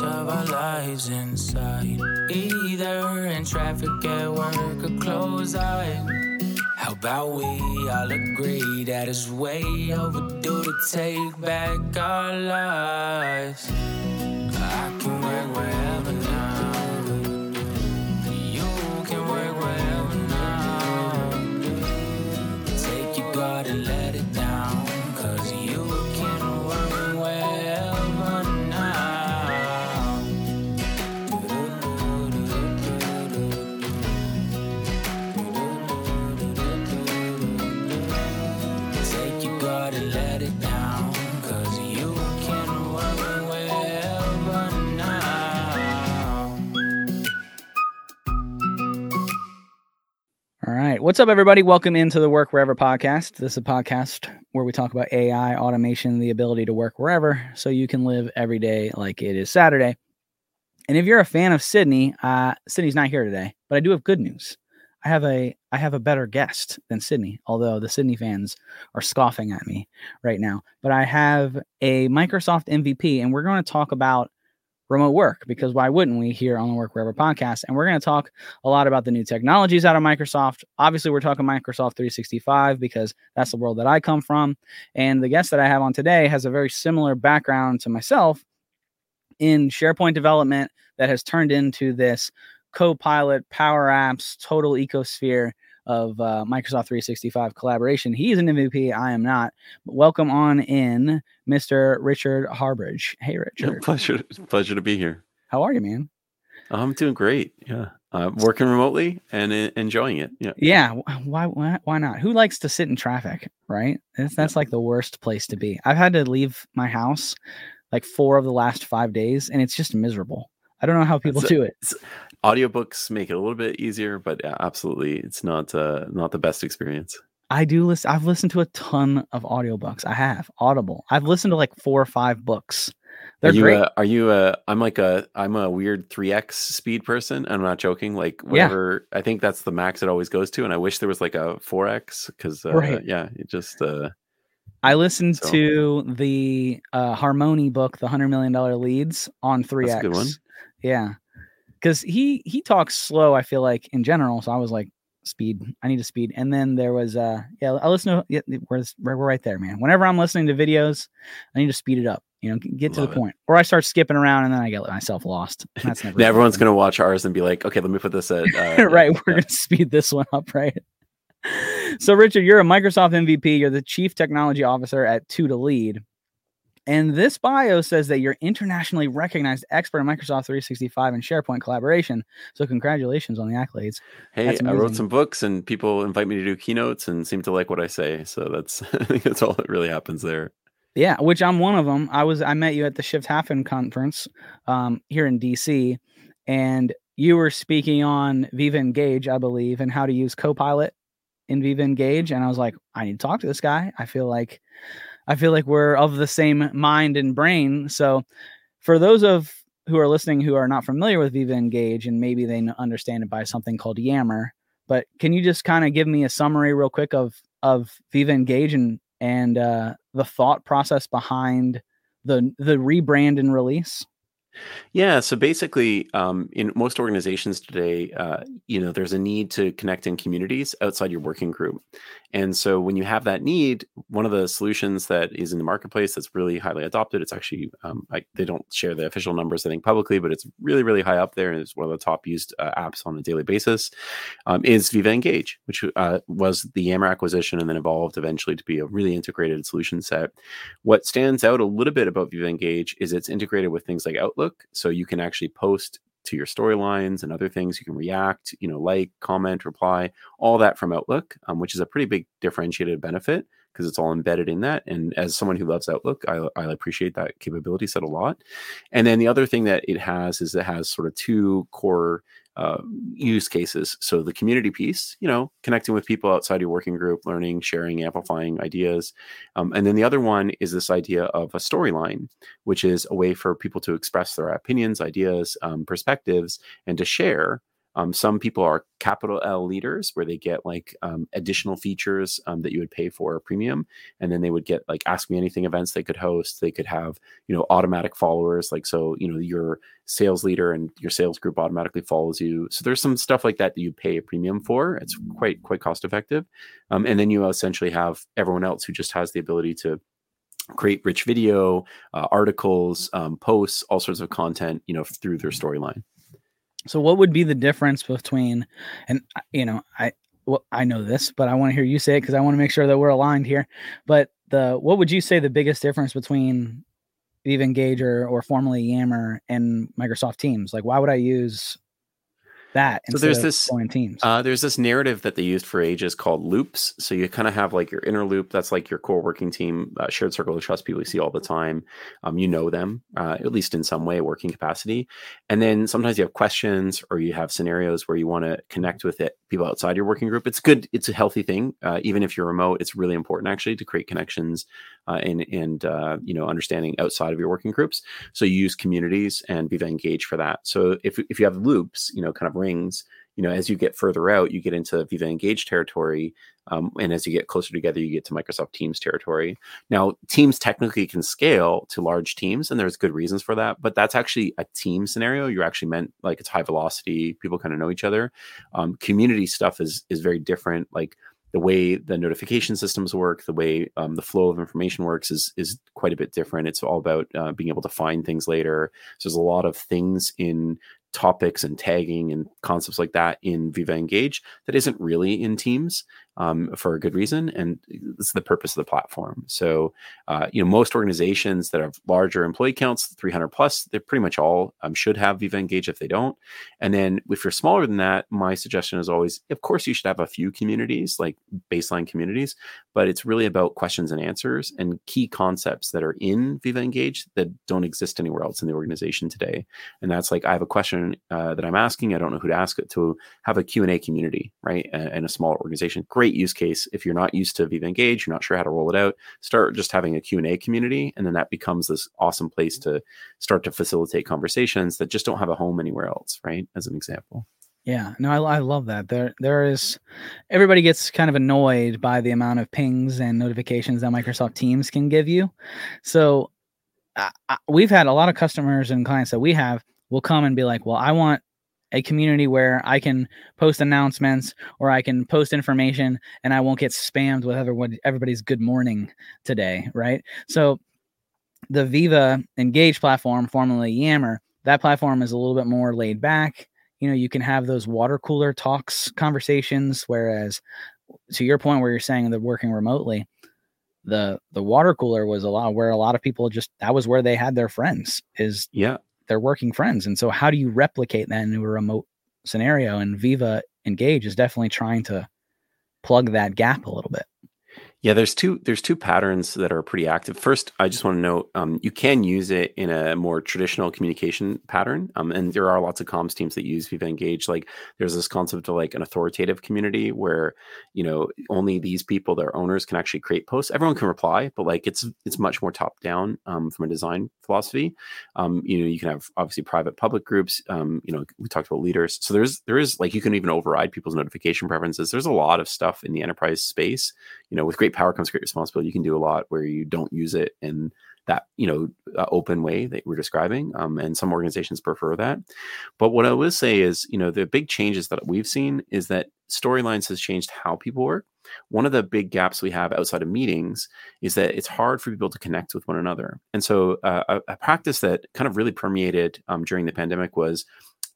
of our lives inside. Either in traffic at work or close eyes. How about we all agree that it's way overdue to take back our lives? What's up, everybody? Welcome into the Work Wherever podcast. This is a podcast where we talk about AI, automation, the ability to work wherever so you can live every day like it is Saturday. And if you're a fan of Sydney, uh, Sydney's not here today, but I do have good news. I have a I have a better guest than Sydney, although the Sydney fans are scoffing at me right now. But I have a Microsoft MVP, and we're going to talk about remote work because why wouldn't we here on the Work Wherever podcast? And we're going to talk a lot about the new technologies out of Microsoft. Obviously, we're talking Microsoft 365 because that's the world that I come from. And the guest that I have on today has a very similar background to myself in SharePoint development that has turned into this Copilot, Power Apps, total ecosphere of uh, Microsoft 365 collaboration. He's an MVP. I am not. But welcome on in, Mr. Richard Harbridge. Hey, Yeah, Richard. pleasure, pleasure to be here. How are you, man? I'm doing great. Yeah, uh, working remotely and uh, enjoying it. Yeah, Yeah, why, why why not? Who likes to sit in traffic, right? That's, that's like the worst place to be. I've had to leave my house like four of the last five days, and it's just miserable. I don't know how people do it. Audiobooks make it a little bit easier, but yeah, absolutely, it's not uh, not the best experience. I do listen. I've listened to a ton of audiobooks. I have Audible. I've listened to like four or five books. They're are you, great. Uh, are you? Uh, I'm like a I'm a weird three x speed person. I'm not joking. Like Yeah. whatever. I think that's the max it always goes to, and I wish there was like a four x because uh, Right. yeah, it just uh, I listened so- to the uh, Hormozi book, the Hundred Million Dollar Leads, on three That's a X. good one. Yeah, because he he talks slow. I feel like in general. So I was like, speed. I need to speed. And then there was uh yeah. I listen to yeah, we're we're we're right there, man. Whenever I'm listening to videos, I need to speed it up. You know, get to Love the it. point, or I start skipping around and then I get myself lost. That's never. everyone's gonna watch ours and be like, okay, let me put this at uh, right. We're yeah. going to speed this one up, right? So, Richard, you're a Microsoft MVP. You're the chief technology officer at 2toLead. And this bio says that you're internationally recognized expert in Microsoft 365 and SharePoint collaboration. So, congratulations on the accolades. Hey, I wrote some books and people invite me to do keynotes and seem to like what I say. So that's I think that's all that really happens there. Yeah, which I'm one of them. I was I met you at the Shift Happen conference um, here in DC, and you were speaking on Viva Engage, I believe, and how to use Copilot in Viva Engage. And I was like, I need to talk to this guy. I feel like I feel like we're of the same mind and brain. So for those of who are listening who are not familiar with Viva Engage and maybe they understand it by something called Yammer, but can you just kind of give me a summary real quick of of Viva Engage and and uh, the thought process behind the the rebrand and release? Yeah. So basically, um, in most organizations today, uh, you know, there's a need to connect in communities outside your working group. And so when you have that need, one of the solutions that is in the marketplace that's really highly adopted, it's actually, um, I, they don't share the official numbers, I think, publicly, but it's really, really high up there and it's one of the top used uh, apps on a daily basis, um, is Viva Engage, which uh, was the Yammer acquisition and then evolved eventually to be a really integrated solution set. What stands out a little bit about Viva Engage is it's integrated with things like Outlook. So you can actually post to your storylines and other things. You can react, you know, like, comment, reply, all that from Outlook, um, which is a pretty big differentiated benefit because it's all embedded in that. And as someone who loves Outlook, I, I appreciate that capability set a lot. And then the other thing that it has is it has sort of two core uh, use cases. So the community piece, you know, connecting with people outside your working group, learning, sharing, amplifying ideas. Um, and then the other one is this idea of a storyline, which is a way for people to express their opinions, ideas, um, perspectives, and to share Um, some people are capital L leaders where they get like um, additional features um, that you would pay for a premium, and then they would get like ask me anything events they could host. They could have you know automatic followers, like so you know your sales leader and your sales group automatically follows you. So there's some stuff like that that you pay a premium for. It's quite quite cost effective, um, and then you essentially have everyone else who just has the ability to create rich video, uh, articles, um, posts, all sorts of content, you know, through their storyline. So, what would be the difference between, and uh, you know, I well, I know this, but I want to hear you say it because I want to make sure that we're aligned here. But the what would you say the biggest difference between Viva Engage or, or formerly Yammer and Microsoft Teams? Like, why would I use that. So there's this teams. Uh, there's this narrative that they used for ages called loops. So you kind of have like your inner loop. That's like your core working team, uh, shared circle of trust people you see all the time. Um, you know them uh, at least in some way, working capacity. And then sometimes you have questions or you have scenarios where you want to connect with it people outside your working group. It's good. It's a healthy thing. Uh, even if you're remote, it's really important actually to create connections uh, and and uh, you know understanding outside of your working groups. So you use communities and be engaged for that. So if if you have loops, you know, kind of rings, you know, as you get further out, you get into Viva Engage territory. Um, and as you get closer together, you get to Microsoft Teams territory. Now, Teams technically can scale to large teams, and there's good reasons for that. But that's actually a team scenario. You're actually meant like it's high velocity. People kind of know each other. Um, community stuff is is very different. Like the way the notification systems work, the way um, the flow of information works is is quite a bit different. It's all about uh, being able to find things later. So there's a lot of things in topics and tagging and concepts like that in Viva Engage that isn't really in Teams um, for a good reason, and it's the purpose of the platform. So, uh, you know, most organizations that have larger employee counts, 300 plus, they're pretty much all um, should have Viva Engage if they don't. And then if you're smaller than that, my suggestion is always, of course, you should have a few communities, like baseline communities, but it's really about questions and answers and key concepts that are in Viva Engage that don't exist anywhere else in the organization today. And that's like, I have a question uh, that I'm asking, I don't know who to ask it to, have a Q&A community, right? And a small organization. Great great use case if you're not used to Viva Engage, you're not sure how to roll it out. Start just having a Q&A community, and then that becomes this awesome place to start to facilitate conversations that just don't have a home anywhere else, right? As an example. Yeah, no, I, I love that. There, there is. Everybody gets kind of annoyed by the amount of pings and notifications that Microsoft Teams can give you. So, uh, we've had a lot of customers and clients that we have will come and be like, "Well, I want a community where I can post announcements or I can post information and I won't get spammed with everyone, everybody's good morning today, right? So the Viva Engage platform, formerly Yammer, that platform is a little bit more laid back. You know, you can have those water cooler talks conversations, whereas to your point where you're saying they're working remotely, the the water cooler was a lot where a lot of people just that was where they had their friends is yeah their working friends. And so, how do you replicate that into a remote scenario? And Viva Engage is definitely trying to plug that gap a little bit. Yeah, there's two there's two patterns that are pretty active. First, I just want to note um, you can use it in a more traditional communication pattern, um, and there are lots of comms teams that use Viva Engage. Like there's this concept of like an authoritative community where you know only these people, their owners, can actually create posts. Everyone can reply, but like it's it's much more top down um, from a design philosophy. Um, you know, you can have obviously private public groups. Um, you know, we talked about leaders, so there's there is like you can even override people's notification preferences. There's a lot of stuff in the enterprise space. You know, with great power comes great responsibility. You can do a lot where you don't use it in that you know uh, open way that we're describing, um, and some organizations prefer that. But what I will say is, you know, the big changes that we've seen is that storylines has changed how people work. One of the big gaps we have outside of meetings is that it's hard for people to connect with one another. And so, uh, a, a, practice that kind of really permeated um, during the pandemic was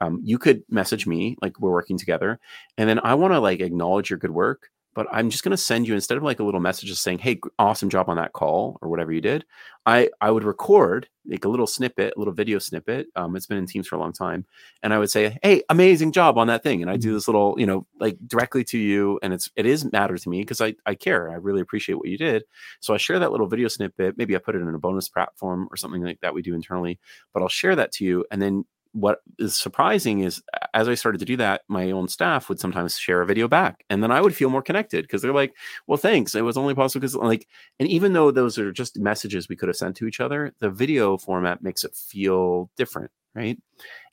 um, you could message me like we're working together and then i want to like acknowledge your good work but I'm just going to send you instead of like a little message just saying, "Hey, awesome job on that call" or whatever you did. I I would record like a little snippet, a little video snippet. Um, it's been in Teams for a long time, and I would say, "Hey, amazing job on that thing," and I do mm-hmm. this little, you know, like directly to you, and it's it is matter to me because I I care. I really appreciate what you did. So I share that little video snippet. Maybe I put it in a bonus platform or something like that we do internally, but I'll share that to you, and then what is surprising is as I started to do that, my own staff would sometimes share a video back, and then I would feel more connected because they're like, "Well, thanks. It was only possible because like." And even though those are just messages we could have sent to each other, the video format makes it feel different, right?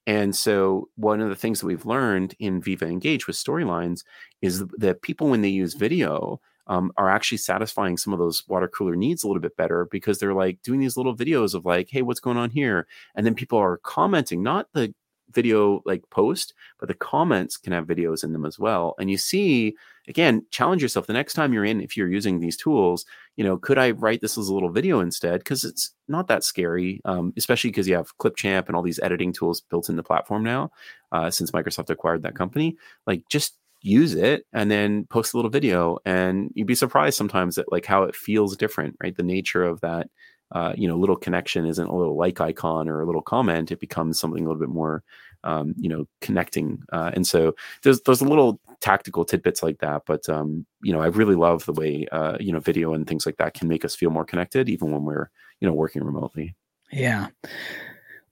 And so, one of the things that we've learned in Viva Engage with storylines is that people, when they use video, um, are actually satisfying some of those water cooler needs a little bit better because they're like doing these little videos of like, hey, what's going on here? And then people are commenting, not the video like post, but the comments can have videos in them as well. And you see, again, challenge yourself the next time you're in, if you're using these tools, you know, could I write this as a little video instead? Because it's not that scary, um, especially because you have Clipchamp and all these editing tools built in the platform now, uh, since Microsoft acquired that company. Like, just use it and then post a little video and you'd be surprised sometimes at like how it feels different right? The nature of that uh, you know little connection isn't a little like icon or a little comment. It becomes something a little bit more um, you know connecting uh, and so there's there's little tactical tidbits like that but um, you know i really love the way uh, you know video and things like that can make us feel more connected even when we're you know working remotely. Yeah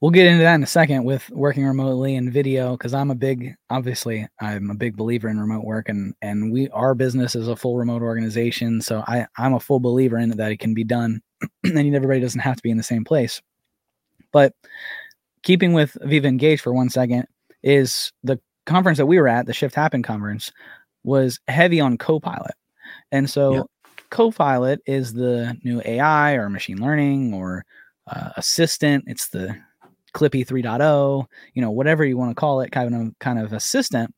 we'll get into that in a second with working remotely and video because i'm a big obviously i'm a big believer in remote work and and we our business is a full remote organization so i i'm a full believer in that it can be done and everybody doesn't have to be in the same place. But keeping with viva engage for one second is the conference that we were at the shift happen conference was heavy on copilot. And so yep. copilot is the new ai or machine learning or uh, assistant. It's the Clippy 3.0, you know, whatever you want to call it, kind of kind of assistant.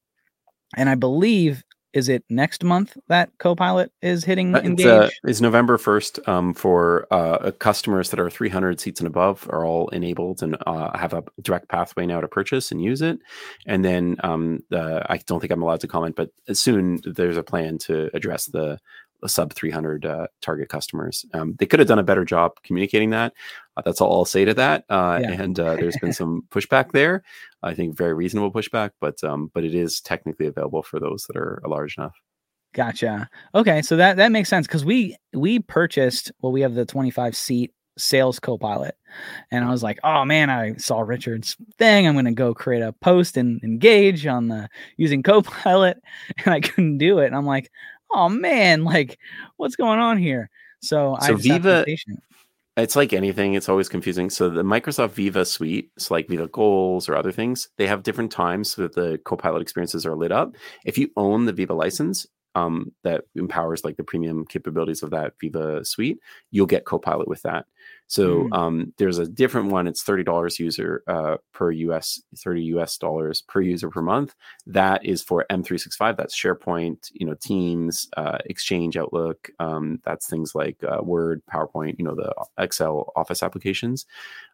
And I believe is it next month that Copilot is hitting uh, Engage? Uh, it's November 1st um, for uh, customers that are 300 seats and above are all enabled and uh, have a direct pathway now to purchase and use it. And then um, the, I don't think I'm allowed to comment, but soon there's a plan to address the sub 300 uh, target customers. Um, they could have done a better job communicating that. Uh, that's all I'll say to that. Uh, yeah. And uh, there's been some pushback there. I think very reasonable pushback, but um, but it is technically available for those that are large enough. Gotcha. Okay, so that that makes sense because we we purchased well, we have the 25 seat sales copilot and i was like oh man i saw richard's thing i'm going to go create a post and engage on the using copilot and i couldn't do it and i'm like oh man, like what's going on here? So, so Viva, it's like anything; it's always confusing. So the Microsoft Viva suite, it's like Viva Goals or other things, they have different times so that the Copilot experiences are lit up. If you own the Viva license, um, that empowers like the premium capabilities of that Viva suite, you'll get Copilot with that. So mm. um, there's a different one. It's thirty dollars user uh, per US, thirty US dollars per user per month. That is for M365. That's SharePoint, you know, Teams, uh, Exchange, Outlook. Um, that's things like uh, Word, PowerPoint. You know, the Excel Office applications.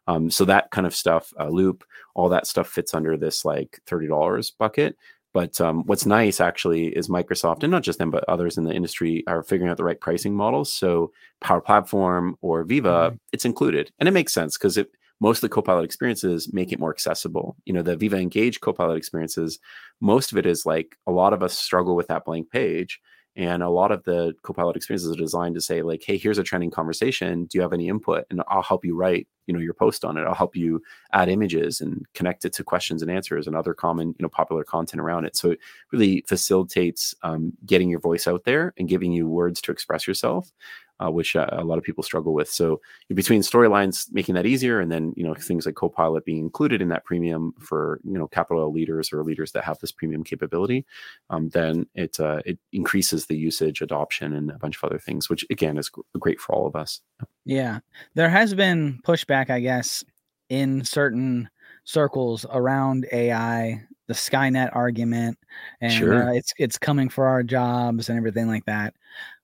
Um, so that kind of stuff, uh, Loop, all that stuff fits under this like thirty dollars bucket. But um, what's nice actually is Microsoft, and not just them, but others in the industry are figuring out the right pricing models. So Power Platform or Viva, mm-hmm. it's included, and it makes sense because it most of the Copilot experiences make it more accessible. You know, the Viva Engage Copilot experiences, most of it is like a lot of us struggle with that blank page. And a lot of the Copilot experiences are designed to say, like, hey, here's a trending conversation. Do you have any input? And I'll help you write, you know, your post on it. I'll help you add images and connect it to questions and answers and other common, you know, popular content around it. So it really facilitates um, getting your voice out there and giving you words to express yourself uh, which uh, a lot of people struggle with. So between storylines making that easier, and then you know things like Copilot being included in that premium for you know capital leaders or leaders that have this premium capability, um, then it uh, it increases the usage, adoption, and a bunch of other things, which again is great for all of us. Yeah, there has been pushback, I guess, in certain circles around AI the Skynet argument, and sure. uh, it's it's coming for our jobs and everything like that.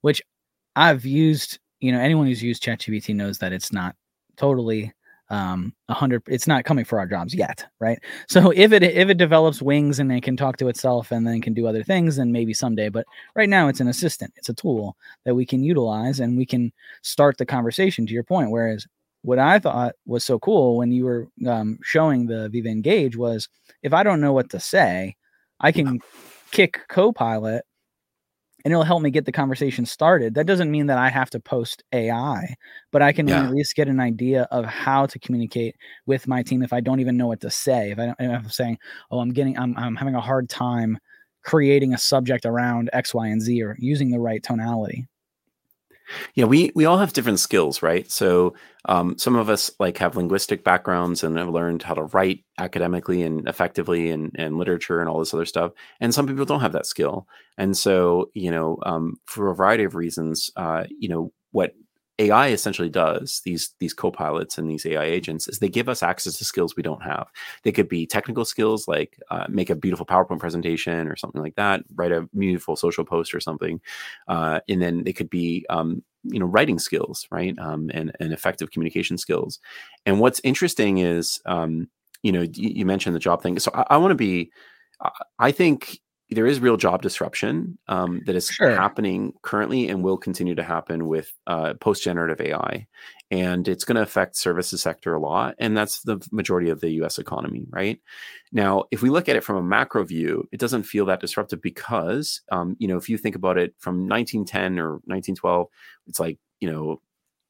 Which I've used, you know, anyone who's used ChatGPT knows that it's not totally um a hundred it's not coming for our jobs yet right? So if it if it develops wings and it can talk to itself and then can do other things then maybe someday but right now it's an assistant. It's a tool that we can utilize and we can start the conversation to your point whereas what i thought was so cool when you were um, showing the viva engage was if i don't know what to say i can kick copilot and it'll help me get the conversation started. That doesn't mean that I have to post AI, but I can yeah. at least get an idea of how to communicate with my team if I don't even know what to say. If I don't, if I'm saying, "Oh, I'm getting, I'm, I'm having a hard time creating a subject around X, Y, and Z," or using the right tonality. Yeah, we we all have different skills, right? So um, some of us like have linguistic backgrounds and have learned how to write academically and effectively and, and literature and all this other stuff. And some people don't have that skill. And so, you know, um, for a variety of reasons, uh, you know, what AI essentially does these these co-pilots and these AI agents is they give us access to skills we don't have. They could be technical skills like uh, make a beautiful PowerPoint presentation or something like that, write a beautiful social post or something, uh, and then they could be um, you know writing skills, right, um, and and effective communication skills. And what's interesting is um, you know you, you, mentioned the job thing, so I, I want to be. I think there is real job disruption um, that is sure. happening currently and will continue to happen with uh, post generative AI. And it's going to affect services sector a lot. And that's the majority of the US economy, right? Now, if we look at it from a macro view, it doesn't feel that disruptive because, um, you know, if you think about it from 1910 or 1912, it's like, you know,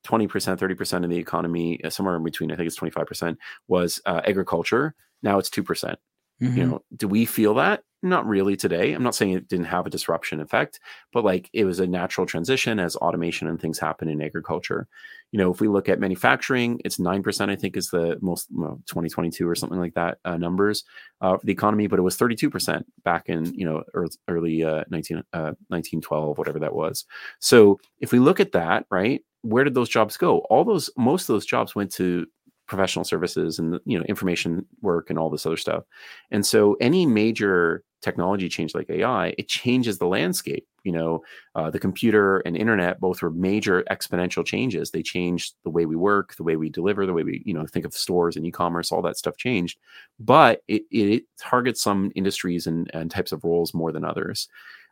20%, 30% of the economy, uh, somewhere in between, I think it's 25%, was uh, agriculture. Now it's 2%. Mm-hmm. You know, do we feel that? Not really today. I'm not saying it didn't have a disruption effect, but like it was a natural transition as automation and things happen in agriculture. You know, if we look at manufacturing, it's 9%, I think is the most well, 2022 or something like that uh, numbers uh, the economy, but it was 32% back in, you know, early, early uh, 19, 1912, uh, whatever that was. So if we look at that, right, where did those jobs go? All those, most of those jobs went to professional services and you know information work and all this other stuff. And so any major technology change like ai it changes the landscape you know? Uh, the computer and internet both were major exponential changes. They changed the way we work the way we deliver the way we you know think of stores and e-commerce all that stuff changed. But it, it targets some industries and, and types of roles more than others.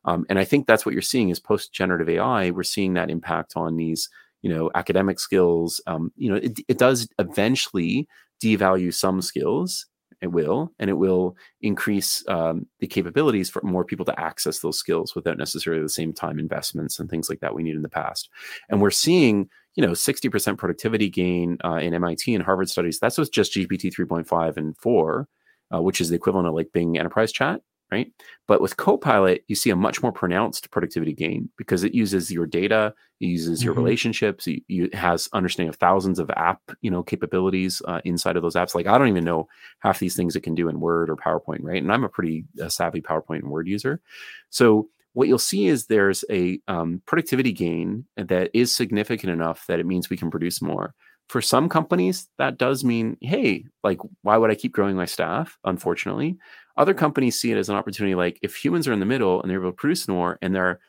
Um, and i think that's what you're seeing is post generative ai we're seeing that impact on these you know academic skills um, you know it, it does eventually devalue some skills it will and it will increase um, the capabilities for more people to access those skills without necessarily the same time investments and things like that we need in the past. And we're seeing you know 60% productivity gain uh, in mit and harvard studies. That's with just gpt 3.5 and 4 uh, which is the equivalent of like Bing Enterprise Chat right? But with Copilot, you see a much more pronounced productivity gain because it uses your data, it uses your mm-hmm. relationships, it, it, has understanding of thousands of app, you know, capabilities uh, inside of those apps. Like I don't even know half these things it can do in Word or PowerPoint, right? And I'm a pretty uh, savvy PowerPoint and Word user, so what you'll see is there's a um, productivity gain that is significant enough that it means we can produce more for some companies that does mean hey like why would i keep growing my staff unfortunately other companies see it as an opportunity like if humans are in the middle and they're able to produce more and their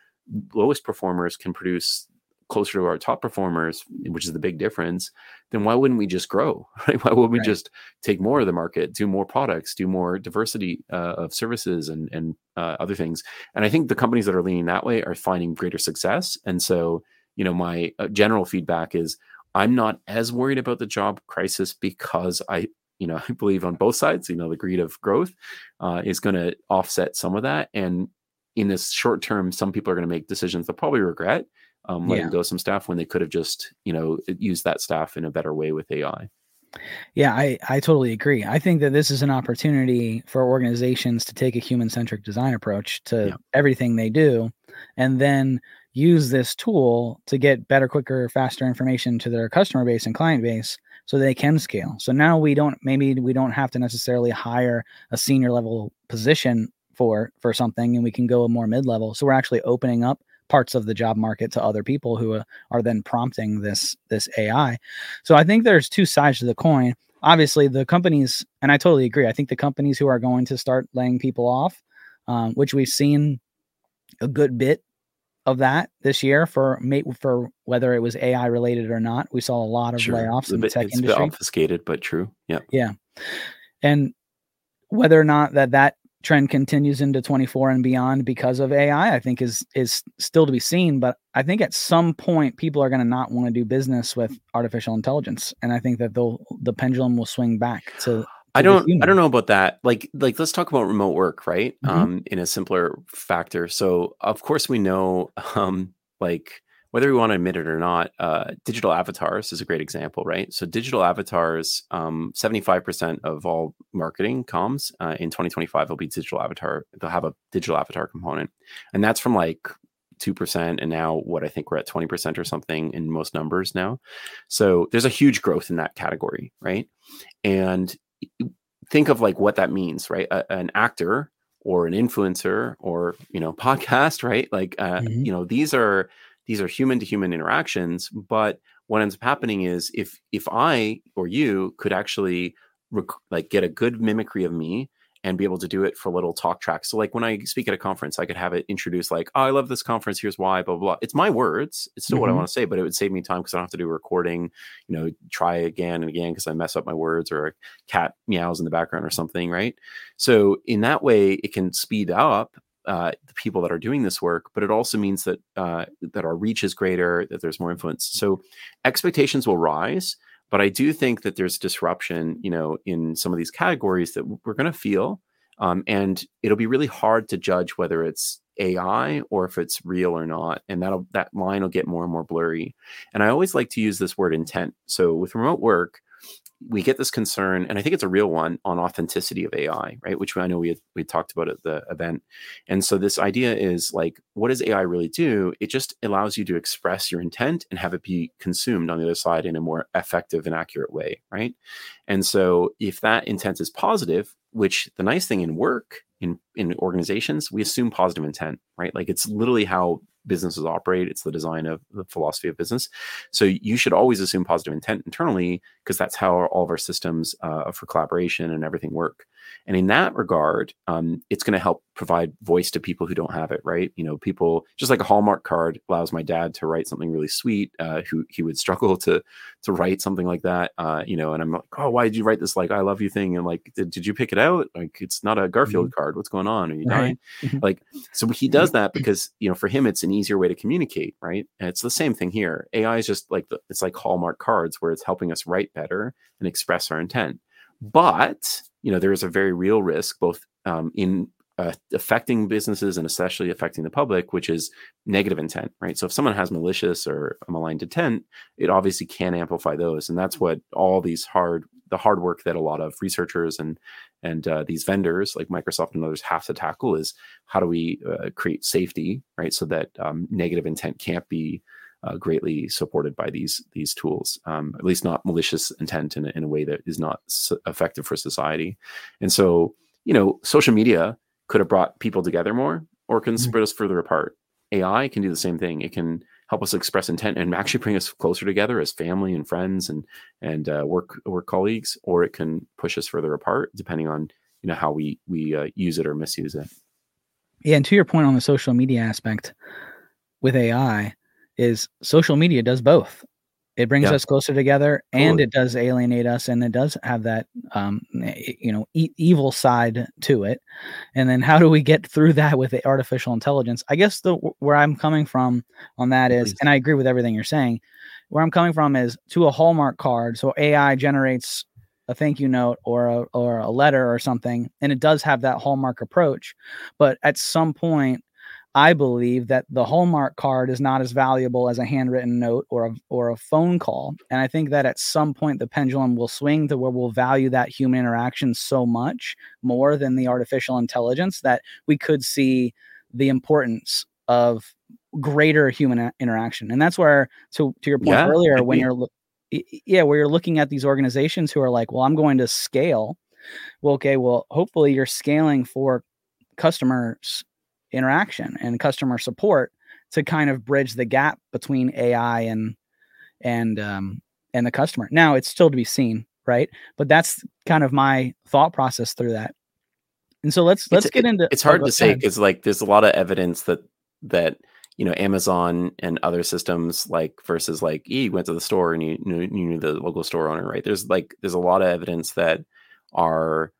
lowest performers can produce closer to our top performers which is the big difference then why wouldn't we just grow right? Why would we right. just take more of the market do more products do more diversity uh, of services and and uh, other things? And i think the companies that are leaning that way are finding greater success. And so you know my uh, general feedback is I'm not as worried about the job crisis because I, you know, I believe on both sides, you know, the greed of growth uh, is going to offset some of that. And in this short term, some people are going to make decisions they'll probably regret um, letting yeah. go some staff when they could have just, you know, used that staff in a better way with AI. Yeah, I, I totally agree. I think that this is an opportunity for organizations to take a human centric design approach to yeah. everything they do and then use this tool to get better, quicker, faster information to their customer base and client base so they can scale. So now we don't maybe we don't have to necessarily hire a senior level position for for something and we can go a more mid-level. So we're actually opening up parts of the job market to other people who uh, are then prompting this this AI. So I think there's two sides to the coin. Obviously, the companies, and I totally agree. I think the companies who are going to start laying people off, um, which we've seen a good bit of that this year for for whether it was AI related or not. We saw a lot of sure. layoffs in the tech it's industry. obfuscated, but true. Yeah. Yeah. And whether or not that that trend continues into 24 and beyond because of AI, I think is is still to be seen. But I think at some point people are going to not want to do business with artificial intelligence, and I think that they'll the pendulum will swing back to I don't I don't know about that. Like like let's talk about remote work, right? Mm-hmm. Um in a simpler factor. So of course we know um like whether we want to admit it or not, uh, digital avatars is a great example, right? So digital avatars, um, 75% of all marketing comms uh, in 2025 will be digital avatar. They'll have a digital avatar component. And that's from like 2% and now what I think we're at 20% or something in most numbers now. So there's a huge growth in that category, right? And think of like what that means, right? A, an actor or an influencer or, you know, podcast, right? Like uh, mm-hmm. you know, these are these are human to human interactions, but what ends up happening is if if I or you could actually rec- like get a good mimicry of me and be able to do it for little talk tracks. So like when I speak at a conference, I could have it introduced like, oh, I love this conference. Here's why, blah, blah, blah. It's my words. It's still mm-hmm. what I mm-hmm. want to say, but it would save me time because I don't have to do a recording, you know, try again and again because I mess up my words or a cat meows in the background or something. Right. So in that way, it can speed up uh, the people that are doing this work, but it also means that uh, that our reach is greater, that there's more influence. So expectations will rise, but I do think that there's disruption, you know, in some of these categories that we're going to feel, um, and it'll be really hard to judge whether it's AI or if it's real or not, and that'll that line will get more and more blurry. And I always like to use this word intent. So with remote work, we get this concern, and I think it's a real one on authenticity of AI, right? Which I know we had, we talked about at the event. And so this idea is like, what does AI really do? It just allows you to express your intent and have it be consumed on the other side in a more effective and accurate way, right? And so if that intent is positive, which the nice thing in work in in organizations, we assume positive intent, right? Like it's literally how businesses operate. It's the design of the philosophy of business. So you should always assume positive intent internally because that's how all of our systems uh, for collaboration and everything work. And in that regard, um, it's going to help provide voice to people who don't have it, right? You know, people just like a Hallmark card allows my dad to write something really sweet. Uh, who he would struggle to to write something like that, uh, you know. And I'm like, oh, why did you write this like I love you thing? And like, did, did you pick it out? Like, it's not a Garfield mm-hmm. card. What's going on? Are you dying? Right. like, so he does that because you know, for him, it's an easier way to communicate, right? And it's the same thing here. AI is just like the, it's like Hallmark cards where it's helping us write better and express our intent. But you know there is a very real risk both um, in uh, affecting businesses and especially affecting the public, which is negative intent, right? So if someone has malicious or maligned intent, it obviously can amplify those, and that's what all these hard the hard work that a lot of researchers and and uh, these vendors like Microsoft and others have to tackle is how do we uh, create safety, right? So that um, negative intent can't be uh, greatly supported by these these tools, um, at least not malicious intent in, in a way that is not effective for society. And so, you know, social media could have brought people together more, or can mm-hmm. spread us further apart. AI can do the same thing. It can help us express intent and actually bring us closer together as family and friends and and uh, work work colleagues, or it can push us further apart depending on you know how we we uh, use it or misuse it. Yeah, and to your point on the social media aspect with AI, is social media does both. It brings yeah. us closer together, and it does alienate us, and it does have that, um, you know, e- evil side to it. And then, how do we get through that with the artificial intelligence? I guess the where I'm coming from on that is, and I agree with everything you're saying. Where I'm coming from is to a Hallmark card. So AI generates a thank you note or a, or a letter or something, and it does have that Hallmark approach. But at some point, I believe that the Hallmark card is not as valuable as a handwritten note or a, or a phone call. And I think that at some point the pendulum will swing to where we'll value that human interaction so much more than the artificial intelligence that we could see the importance of greater human interaction. And that's where, to, to your point yeah, earlier, when you're, yeah, where you're looking at these organizations who are like, well, I'm going to scale. Well, okay, well, hopefully you're scaling for customers interaction and customer support to kind of bridge the gap between AI and and um, and the customer. Now it's still to be seen, right? But that's kind of my thought process through that. And so let's let's it's, get into. It's hard oh, to say because like there's a lot of evidence that that you know Amazon and other systems like versus like you went to the store and you knew, you knew the local store owner, right? There's like there's a lot of evidence that our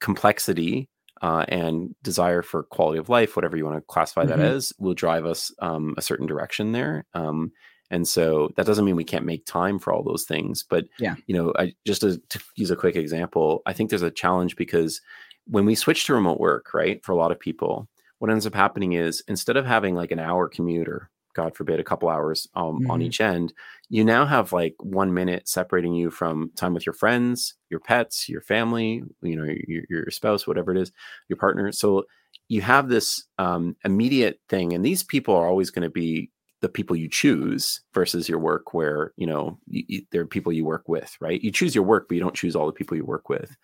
complexity uh, and desire for quality of life, whatever you want to classify mm-hmm. that as, will drive us um, a certain direction there. Um, and so that doesn't mean we can't make time for all those things. But yeah, you know, I, just to, to use a quick example, I think there's a challenge because when we switch to remote work, right, for a lot of people, what ends up happening is instead of having like an hour commute or God forbid, a couple hours um, mm-hmm. on each end, you now have like one minute separating you from time with your friends, your pets, your family, you know, your, your spouse, whatever it is, your partner. So you have this um, immediate thing, and these people are always going to be the people you choose versus your work where you know you, you, there are people you work with right you choose your work but you don't choose all the people you work with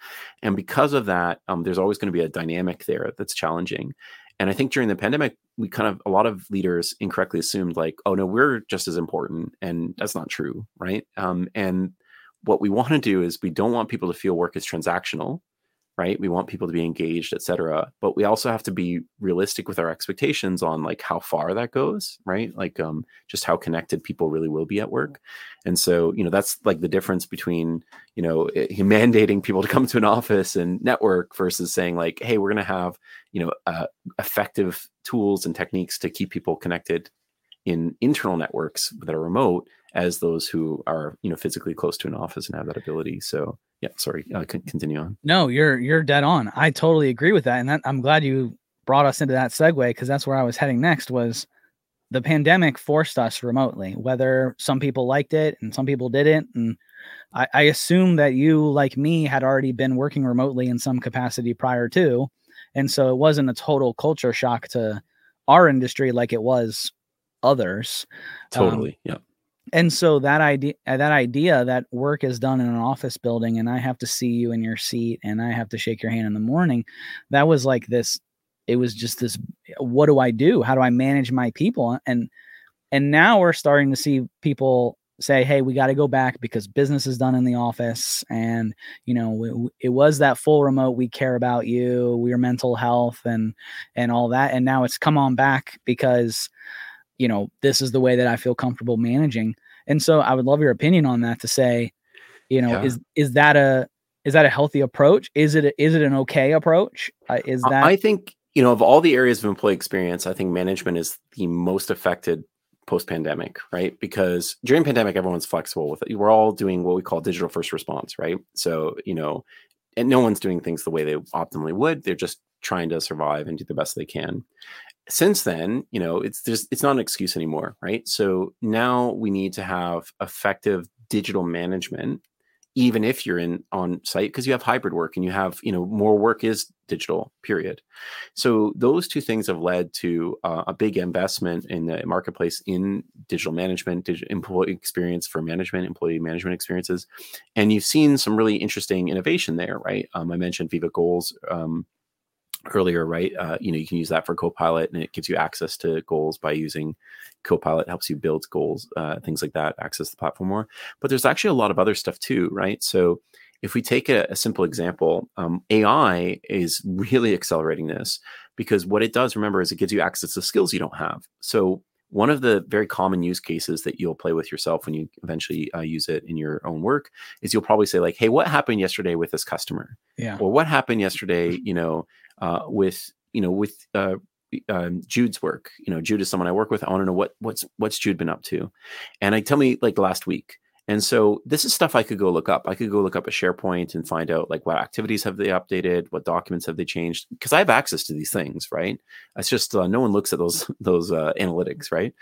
and because of that um, there's always going to be a dynamic there that's challenging and i think during the pandemic we kind of a lot of leaders incorrectly assumed like oh no we're just as important and that's not true right? Um, and what we want to do is we don't want people to feel work is transactional right? We want people to be engaged etc but we also have to be realistic with our expectations on like how far that goes right? Like um just how connected people really will be at work. And so you know that's like the difference between you know eh, mandating people to come to an office and network versus saying like hey we're going to have you know uh, effective tools and techniques to keep people connected in internal networks that are remote as those who are you know physically close to an office and have that ability. So yeah sorry I uh, continue on. No you're you're dead on. I totally agree with that and that i'm glad you brought us into that segue because that's where i was heading next was the pandemic forced us remotely whether some people liked it and some people didn't and I, I assume that you like me had already been working remotely in some capacity prior to and so it wasn't a total culture shock to our industry like it was others. Totally um, yeah and so that idea uh, that idea that work is done in an office building and i have to see you in your seat and i have to shake your hand in the morning that was like this it was just this what do i do? How do i manage my people? And and now we're starting to see people say hey we got to go back because business is done in the office and you know it, it was that full remote we care about you your mental health and and all that. And now it's come on back because you know, this is the way that I feel comfortable managing. And so I would love your opinion on that to say, you know, yeah. is is that a is that a healthy approach? Is it a, is it an okay approach? Uh, is that I think you know of all the areas of employee experience, I think management is the most affected post pandemic, right? Because during pandemic, everyone's flexible with it. We're all doing what we call digital first response, right? So you know, and no one's doing things the way they optimally would. They're just trying to survive and do the best they can since then, you know, it's just it's not an excuse anymore, right? So now we need to have effective digital management, even if you're in on site, because you have hybrid work and you have, you know, more work is digital. Period. So those two things have led to uh, a big investment in the marketplace in digital management, digital employee experience for management, employee management experiences, and you've seen some really interesting innovation there, right? Um, I mentioned Viva Goals. Um, earlier, right? Uh, you know, you can use that for Copilot, and it gives you access to goals by using Copilot. Helps you build goals, uh, things like that. Access the platform more. But there's actually a lot of other stuff too, right? So if we take a, a simple example, um, AI is really accelerating this because what it does, remember, is it gives you access to skills you don't have. So one of the very common use cases that you'll play with yourself when you eventually uh, use it in your own work is you'll probably say like hey what happened yesterday with this customer yeah or what happened yesterday you know uh, with you know with uh, um, Jude's work. You know, Jude is someone I work with. I want to know what what's what's Jude been up to, and I tell me like last week. And so this is stuff I could go look up. I could go look up a SharePoint and find out like what activities have they updated, what documents have they changed, because I have access to these things, right? It's just uh, no one looks at those those uh, analytics, right?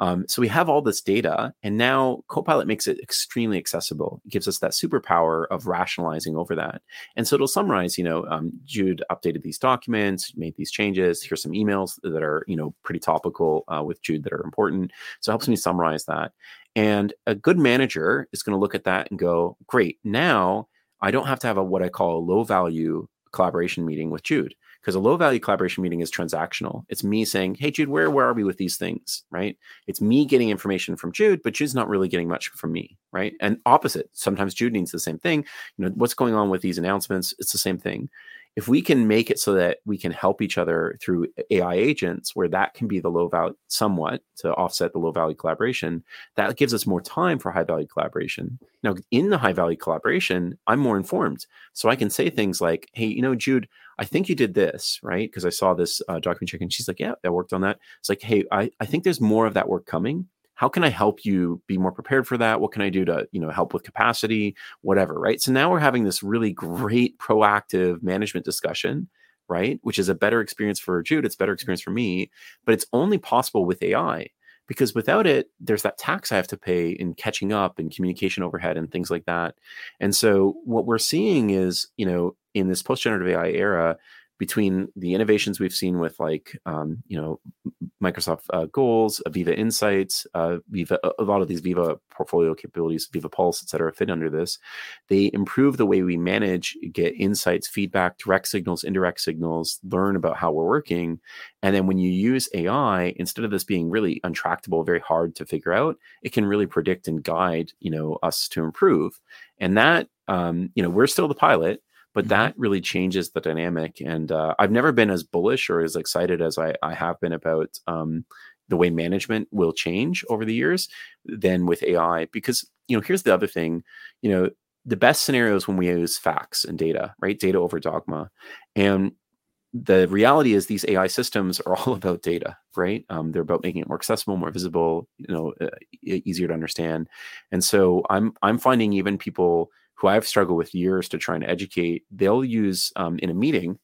Um, so we have all this data, and now Copilot makes it extremely accessible. It gives us that superpower of rationalizing over that, and so it'll summarize. You know, um, Jude updated these documents, made these changes. Here's some emails that are you know pretty topical uh, with Jude that are important. So it helps me summarize that, and a good manager is going to look at that and go, great, now I don't have to have a what I call a low value collaboration meeting with Jude because a low value collaboration meeting is transactional. It's me saying, "Hey Jude, where where are we with these things?" Right? It's me getting information from Jude, but Jude's not really getting much from me, right? And opposite, sometimes Jude needs the same thing. You know, what's going on with these announcements? It's the same thing if we can make it so that we can help each other through AI agents, where that can be the low value somewhat to offset the low value collaboration, that gives us more time for high value collaboration. Now, in the high value collaboration, I'm more informed. So I can say things like, hey, you know, Jude, I think you did this, right? Because I saw this uh, document check and she's like, yeah, I worked on that. It's like, hey, I, I think there's more of that work coming how can i help you be more prepared for that? What can i do to you know help with capacity? Whatever right? So now we're having this really great proactive management discussion right? Which is a better experience for jude it's better experience for me but it's only possible with ai because without it there's that tax i have to pay in catching up and communication overhead and things like that. And so what we're seeing is you know in this post generative ai era between the innovations we've seen with like um, you know Microsoft uh, Goals, Viva Insights, uh, Viva, a lot of these Viva portfolio capabilities, Viva Pulse, et cetera, fit under this. They improve the way we manage, get insights, feedback, direct signals, indirect signals, learn about how we're working. And then when you use AI, instead of this being really untractable, very hard to figure out, it can really predict and guide, you know, us to improve. And that, um, you know, we're still the pilot, but mm-hmm. that really changes the dynamic. And uh, I've never been as bullish or as excited as I, I have been about um, the way management will change over the years than with AI. Because, you know, here's the other thing, you know, the best scenarios when we use facts and data, right? Data over dogma. And the reality is these AI systems are all about data, right? Um, they're about making it more accessible, more visible, you know, uh, easier to understand. And so I'm I'm finding even people who I've struggled with years to try and educate, they'll use um, in a meeting,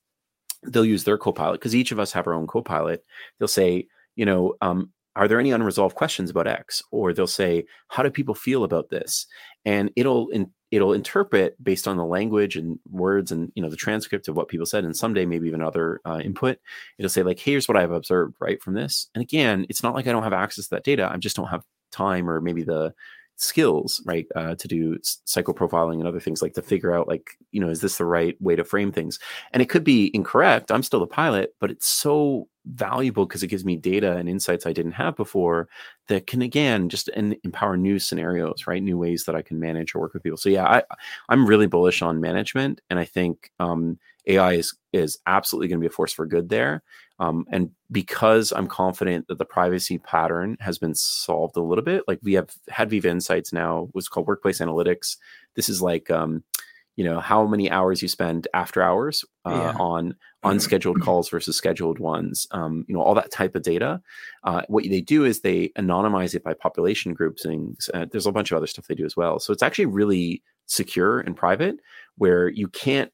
they'll use their copilot because each of us have our own copilot. They'll say, you know, um, are there any unresolved questions about X? Or they'll say, how do people feel about this? And it'll in, it'll interpret based on the language and words and you know the transcript of what people said, and someday maybe even other uh, input. It'll say like, here's what I've observed right from this. And again, it's not like I don't have access to that data. I just don't have time or maybe the skills right uh, to do psychoprofiling and other things like to figure out like you know is this the right way to frame things? And it could be incorrect i'm still the pilot but it's so valuable because it gives me data and insights i didn't have before that can again just empower new scenarios right new ways that i can manage or work with people. So yeah i i'm really bullish on management and i think um, ai is is absolutely going to be a force for good there um, and because I'm confident that the privacy pattern has been solved a little bit, like we have had Viva Insights now, what's called Workplace Analytics. This is like, um, you know, how many hours you spend after hours uh, yeah. on unscheduled calls versus scheduled ones. Um, you know, all that type of data. Uh, what they do is they anonymize it by population groups, and uh, there's a bunch of other stuff they do as well. So it's actually really secure and private, where you can't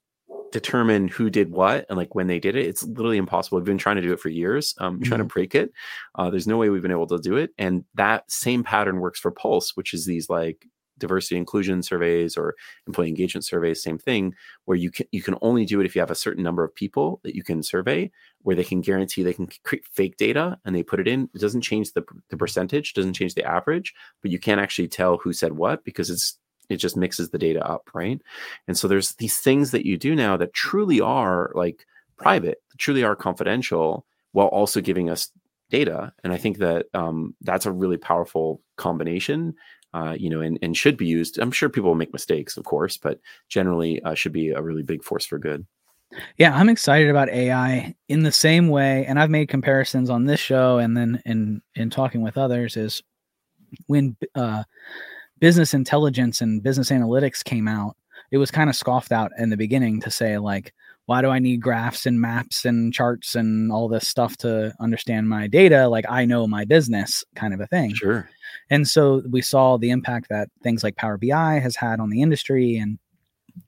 determine who did what and like when they did it it's literally impossible we've been trying to do it for years um, mm-hmm. trying to mm-hmm. break it uh, there's no way we've been able to do it and that same pattern works for pulse which is these like diversity inclusion surveys or employee engagement surveys same thing where you can you can only do it if you have a certain number of people that you can survey where they can guarantee they can create fake data and they put it in it doesn't change the, the percentage doesn't change the average but you can't actually tell who said what because it's it just mixes the data up, right? And so there's these things that you do now that truly are like private, truly are confidential, while also giving us data. And I think that um, that's a really powerful combination. Uh, you know, and, and should be used. I'm sure people will make mistakes, of course, but generally uh, should be a really big force for good. Yeah, I'm excited about AI in the same way, and I've made comparisons on this show, and then in in talking with others is when uh, business intelligence and business analytics came out, it was kind of scoffed out in the beginning to say like, why do I need graphs and maps and charts and all this stuff to understand my data? Like I know my business kind of a thing. Sure. And so we saw the impact that things like Power BI has had on the industry and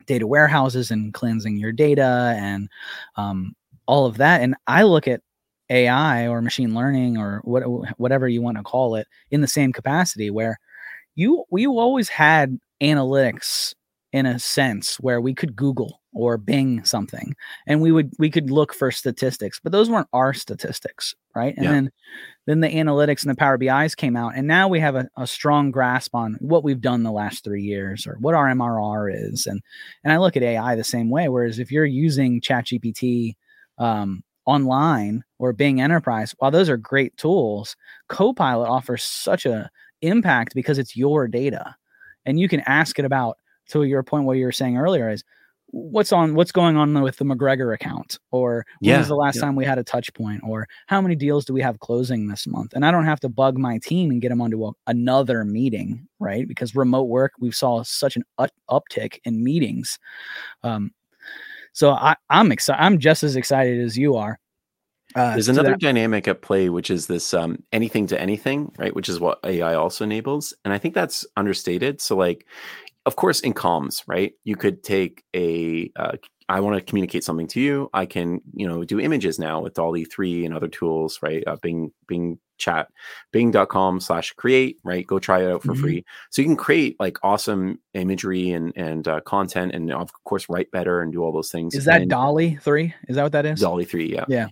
data warehouses and cleansing your data and um, all of that. And I look at AI or machine learning or what, whatever you want to call it in the same capacity where you we always had analytics in a sense where we could google or bing something and we would we could look for statistics but those weren't our statistics right and yeah. then then the analytics and the power bi's came out and now we have a, a strong grasp on what we've done the last three years or what our mrr is and and i look at ai the same way whereas if you're using chat gpt um, online or bing enterprise while those are great tools copilot offers such a impact because it's your data. And you can ask it about to your point what you were saying earlier is what's on what's going on with the mcgregor account? Or when yeah, was the last yeah. time we had a touch point? Or how many deals do we have closing this month? And i don't have to bug my team and get them onto a, another meeting right? Because remote work we saw such an up- uptick in meetings. Um, so I, i'm excited i'm just as excited as you are uh, There's another dynamic at play, which is this um, anything to anything, right? Which is what AI also enables. And I think that's understated. So, like, of course, in comms, right? You could take a, uh, I want to communicate something to you. I can, you know, do images now with DALL-E 3 and other tools, right? Uh, Bing, Bing chat. Bing.com slash create, right? Go try it out for Mhm. free. So you can create like awesome imagery and and uh, content, and of course write better and do all those things. Is that And- DALL-E three? Is that what that is? DALL-E three, yeah, Yeah.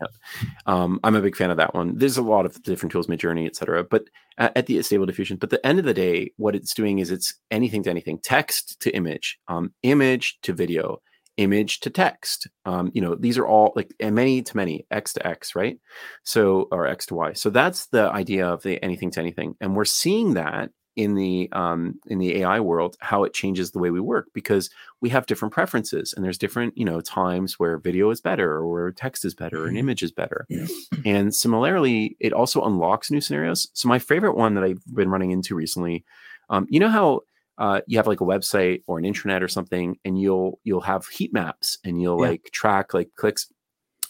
Um, I'm a big fan of that one. There's a lot of different tools, Midjourney, et cetera. But at, at the Stable Diffusion, but the end of the day, what it's doing is it's anything to anything, text to image, um, image to video, image to text. Um, you know, these are all like many to many, X to X, right? So or X to Y. So that's the idea of the anything to anything, and we're seeing that in the um, in the AI world, how it changes the way we work because we have different preferences and there's different you know times where video is better or where text is better and Mhm. image is better and similarly it also unlocks new scenarios so my favorite one that i've been running into recently um, you know how uh, you have like a website or an intranet or something and you'll you'll have heat maps and you'll Yeah. like track like clicks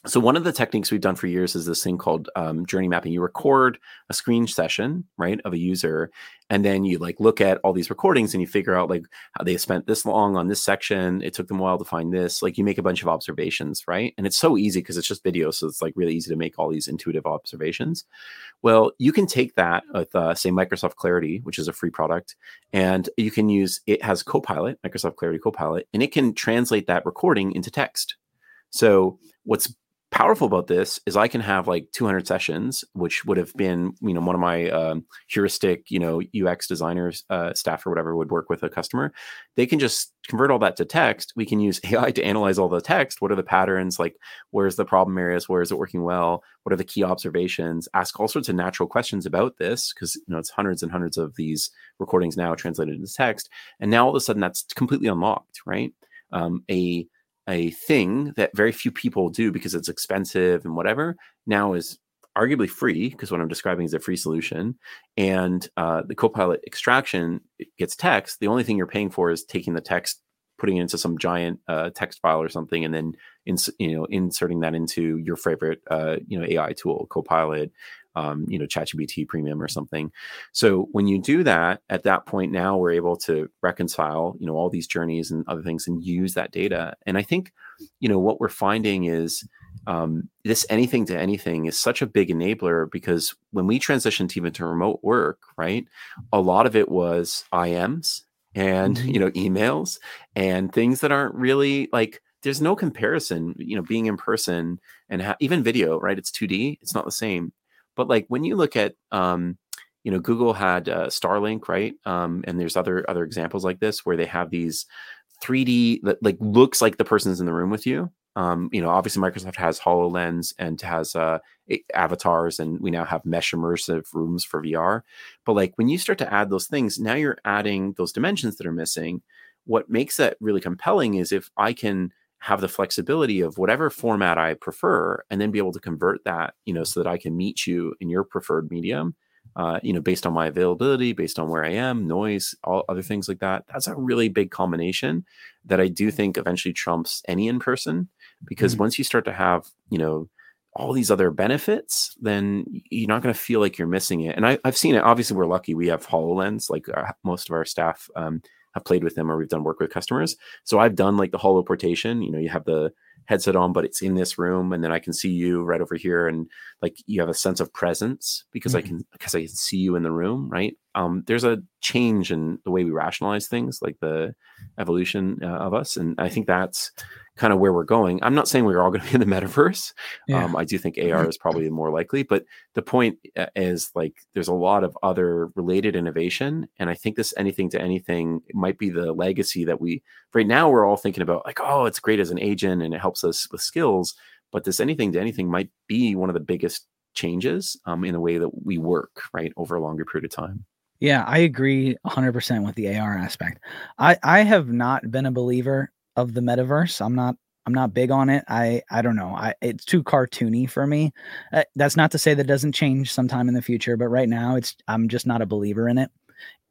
so one of the techniques we've done for years is this thing called um, journey mapping. You record a screen session right of a user and then you like look at all these recordings and you figure out like how they spent this long on this section. It took them a while to find this. Like you make a bunch of observations right? And it's so easy because it's just video so it's like really easy to make all these intuitive observations. Well you can take that with uh, say microsoft clarity which is a free product and you can use it has copilot microsoft clarity copilot and it can translate that recording into text. So what's powerful about this is I can have like 200 sessions, which would have been, you know, one of my um, heuristic, you know, UX designers, uh, staff or whatever would work with a customer. They can just convert all that to text. We can use AI to analyze all the text. What are the patterns? Like, where's the problem areas? Where is it working well? What are the key observations? Ask all sorts of natural questions about this because, you know, it's hundreds and hundreds of these recordings now translated into text. And now all of a sudden that's completely unlocked, right? Um, a a thing that very few people do because it's expensive and whatever now is arguably free because what i'm describing is a free solution. And uh, the copilot extraction gets text. The only thing you're paying for is taking the text putting it into some giant uh, text file or something and then ins- you know inserting that into your favorite uh, you know ai tool copilot um, you know ChatGPT Premium or something. So when you do that, at that point now we're able to reconcile you know all these journeys and other things and use that data. And I think you know what we're finding is um, this anything to anything is such a big enabler because when we transitioned even to remote work, right, a lot of it was IMs and Mhm. you know emails and things that aren't really like there's no comparison you know being in person and ha- even video right it's 2d it's not the same but like when you look at um you know google had uh, Starline right? Um and there's other other examples like this where they have these 3d that like looks like the person's in the room with you. Um you know obviously microsoft has hololens and has uh avatars and we now have mesh immersive rooms for vr but like when you start to add those things now you're adding those dimensions that are missing. What makes that really compelling is if i can have the flexibility of whatever format I prefer, and then be able to convert that, you know, so that I can meet you in your preferred medium, uh, you know, based on my availability, based on where I am, noise, all other things like that. That's a really big combination that I do think eventually trumps any in person, because Mhm. once you start to have, you know, all these other benefits, then you're not going to feel like you're missing it. And I, I've seen it. Obviously, we're lucky. We have Hololens. Like uh, most of our staff um, have played with them, or we've done work with customers. So I've done like the holo portation. You know, you have the headset on, but it's in this room, and then I can see you right over here, and like you have a sense of presence because I Mhm. can because I can see you in the room, right? Um, there's a change in the way we rationalize things, like the evolution uh, of us, and I think that's kind of where we're going. I'm not saying we're all going to be in the metaverse. Yeah. Um, I do think AR is probably more likely, but the point uh, is like there's a lot of other related innovation, and I think this anything to anything might be the legacy that we right now we're all thinking about like oh it's great as an agent and it helps us with skills, but this anything to anything might be one of the biggest changes um, in the way that we work right over a longer period of time. Yeah, I agree 100% with the AR aspect. I I have not been a believer of the metaverse. I'm not I'm not big on it. I I don't know. I it's too cartoony for me. Uh, that's not to say that doesn't change sometime in the future, but right now it's I'm just not a believer in it.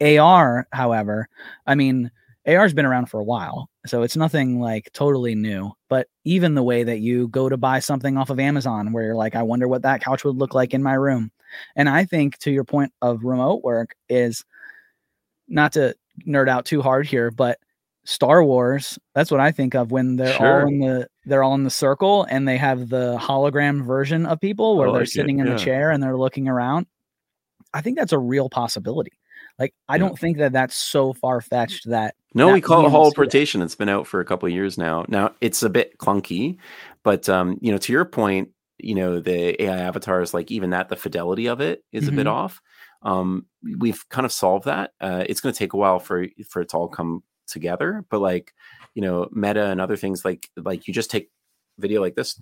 AR, however, I mean, AR's been around for a while, so it's nothing like totally new. But even the way that you go to buy something off of Amazon, where you're like, I wonder what that couch would look like in my room. And I think to your point of remote work is not to nerd out too hard here, but Star Wars, that's what I think of when they're Sure. all in the they're all in the circle and they have the hologram version of people where I they're like it, sitting in yeah. the chair and they're looking around. I think that's a real possibility. Like I Yeah. don't think that that's so far fetched that No, we call it we won't see that. holoportation. It's been out for a couple of years now. Now it's a bit clunky, but um, you know, to your point, you know, the AI avatars, like even that, the fidelity of it is a bit Mhm. off. Um, we've kind of solved that. Uh, it's going to take a while for for it to all come together, but like, you know, Meta and other things like like you just take video like this,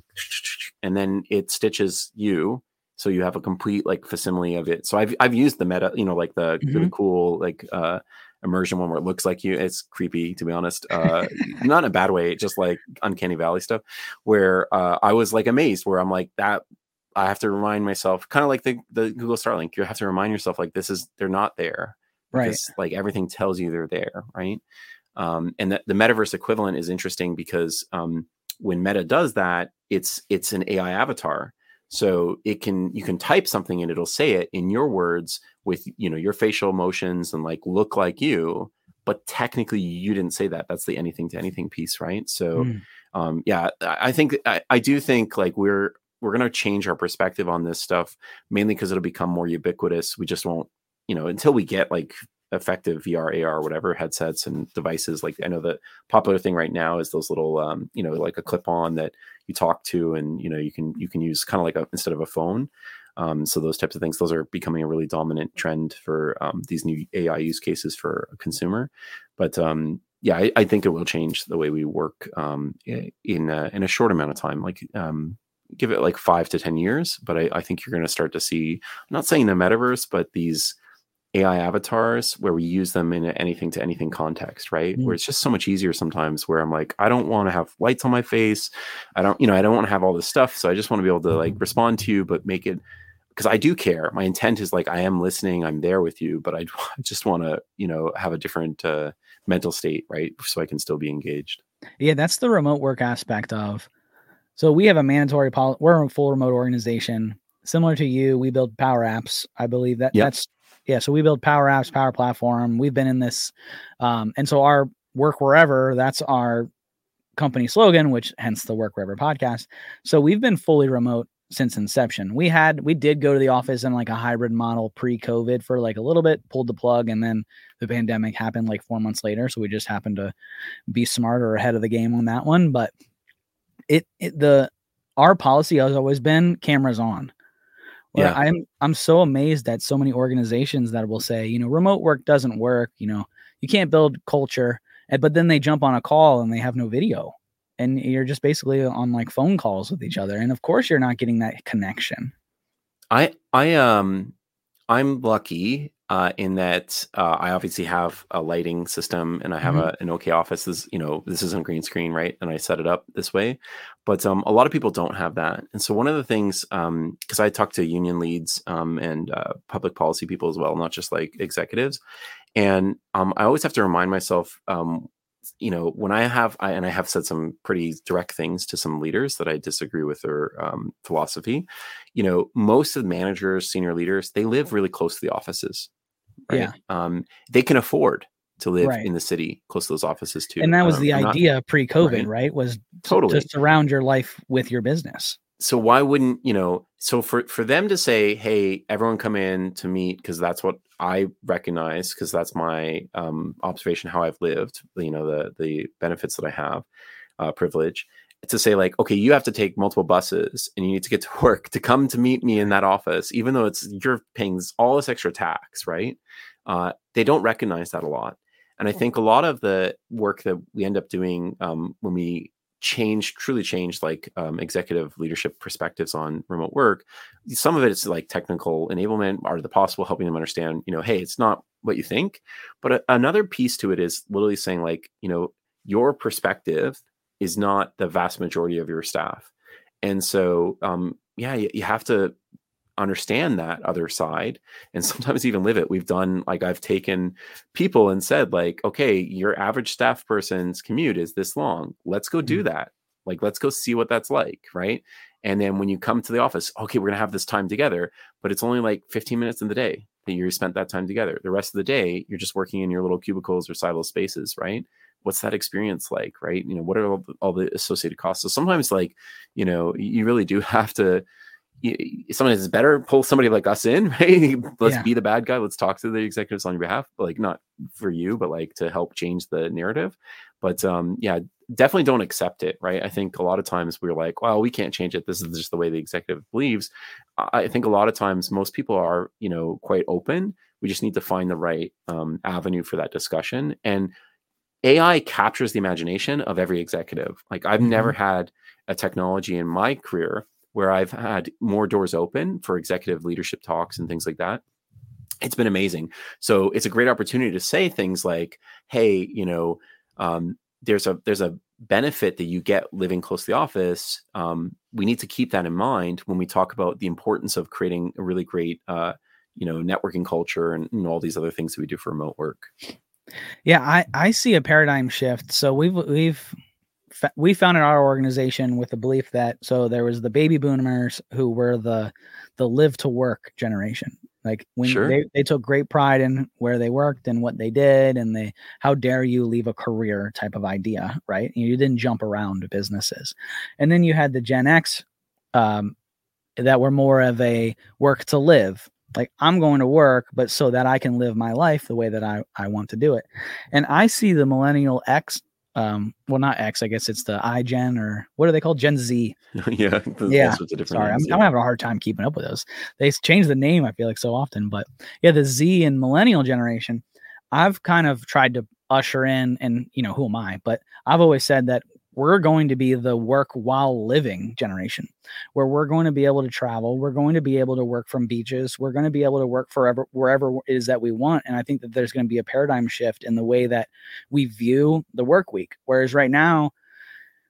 and then it stitches you. So you have a complete like facsimile of it. So I've I've used the meta, you know, like the really cool like uh immersion one where it looks like you. It's creepy to be honest. Uh not in a bad way, just like uncanny valley stuff where uh I was like amazed where I'm like that I have to remind myself kind of like the the Google Starline. You have to remind yourself like this is they're not there. right. Because like everything tells you they're there, right? Um and the, the metaverse equivalent is interesting because um when Meta does that, it's it's an AI avatar. So it can you can type something and it'll say it in your words with you know your facial emotions and like look like you, but technically you didn't say that. That's the anything to anything piece, right? So Mm. um yeah, I think I, I do think like we're we're gonna change our perspective on this stuff mainly because it'll become more ubiquitous. We just won't, you know, until we get like effective VR, AR, whatever headsets and devices. Like I know the popular thing right now is those little, um, you know, like a clip on that you talk to, and you know, you can you can use kind of like a instead of a phone. Um, so those types of things, those are becoming a really dominant trend for um, these new AI use cases for a consumer. But um, yeah, I, I think it will change the way we work um, in a, in a short amount of time. Like um, give it like five to ten years, but I, I think you're going to start to see. I'm not saying the metaverse, but these AI avatars where we use them in anything to anything context, right? Mm. Where it's just so much easier sometimes where I'm like, I don't want to have lights on my face. I don't, you know, I don't want to have all this stuff. So I just want to be able to like respond to you, but make it because I do care. My intent is like I am listening, I'm there with you, but I, I just want to, you know, have a different uh, mental state, right? So I can still be engaged. Yeah, that's the remote work aspect of. So we have a mandatory policy. We're a full remote organization, similar to you. We build power apps. I believe that Yep. that's yeah. So we build power apps, power platform. We've been in this, um, and so our work wherever. That's our company slogan, which hence the work wherever podcast. So we've been fully remote since inception. We had we did go to the office in like a hybrid model pre-COVID for like a little bit, pulled the plug, and then the pandemic happened like four months later. So we just happened to be smarter ahead of the game on that one. But it, it the our policy has always been cameras on. Yeah. I'm I'm so amazed at so many organizations that will say, you know, remote work doesn't work, you know, you can't build culture, and- but then they jump on a call and they have no video. And you're just basically on like phone calls with each other. And of course you're not getting that connection. I I um I'm lucky uh, in that uh, I obviously have a lighting system and I have Mhm. a, an okay office. This you know this isn't green screen right, and I set it up this way. But um, a lot of people don't have that, and so one of the things because I talk to union leads um, and uh, public policy people as well, not just like executives, and um, I always have to remind myself. Um, you know, when I have, I, and I have said some pretty direct things to some leaders that I disagree with their um, philosophy you know, most of the managers, senior leaders, they live really close to the offices. Right? Yeah. Um, they can afford to live Right. in the city close to those offices too. and that was Um, the I'm not- idea pre-COVID, right. right? Was to- Totally. to surround your life with your business. so why wouldn't you know? So for for them to say, "Hey, everyone, come in to meet," because that's what I recognize, because that's my um, observation, how I've lived. You know, the the benefits that I have, uh, privilege. To say like, okay, you have to take multiple buses and you need to get to work to come to meet me in that office, even though it's you're paying all this extra tax, right? Uh, they don't recognize that a lot, and I think a lot of the work that we end up doing um, when we change truly change like um, executive leadership perspectives on remote work some of it is like technical enablement are the possible helping them understand you know hey it's not what you think. But a- another piece to it is literally saying like you know your perspective is not the vast majority of your staff. And so um yeah you, you have to understand that other side and sometimes even live it. We've done like i've taken people and said like okay your average staff person's commute is this long. Let's go do that. Like let's go see what that's like right? And then when you come to the office okay we're going to have this time together but it's only like 15 minutes in the day that you spent that time together. The rest of the day you're just working in your little cubicles or silo spaces right what's that experience like right? You know what are all the, all the associated costs? So sometimes like you know you really do have to someone is better pull somebody like us in right? Let's Yeah. be the bad guy. Let's talk to the executives on your behalf like not for you but like to help change the narrative. But um yeah definitely don't accept it right? I think a lot of times we're like well we can't change it. This is just the way the executive believes. I I think a lot of times most people are you know quite open. We just need to find the right um, avenue for that discussion. And ai captures the imagination of every executive like i've never had a technology in my career where I've had more doors open for executive leadership talks and things like that. It's been amazing. So it's a great opportunity to say things like, "Hey, you know, um, there's a there's a benefit that you get living close to the office. Um, we need to keep that in mind when we talk about the importance of creating a really great, uh, you know, networking culture and, and all these other things that we do for remote work." Yeah, I I see a paradigm shift. So we've we've we founded our organization with the belief that so there was the baby boomers who were the the live to work generation. Like when Sure. they, they took great pride in where they worked and what they did and they how dare you leave a career type of idea, right? You didn't jump around businesses. And then you had the Gen X um that were more of a work to live. Like I'm going to work, but so that I can live my life the way that I, I want to do it. And I see the millennial X, um, well, not X, I guess it's the iGen or what are they called? Gen Z. yeah, Yeah, sorts of different Sorry, I'm, names, I'm having a hard time keeping up with those. They change the name, I feel like so often, but yeah, the Z and millennial generation, I've kind of tried to usher in, and you know, who am I? But I've always said that we're going to be the work while living generation, where we're going to be able to travel, we're going to be able to work from beaches, we're going to be able to work forever wherever it is that we want. And I think that there's going to be a paradigm shift in the way that we view the work week. Whereas right now,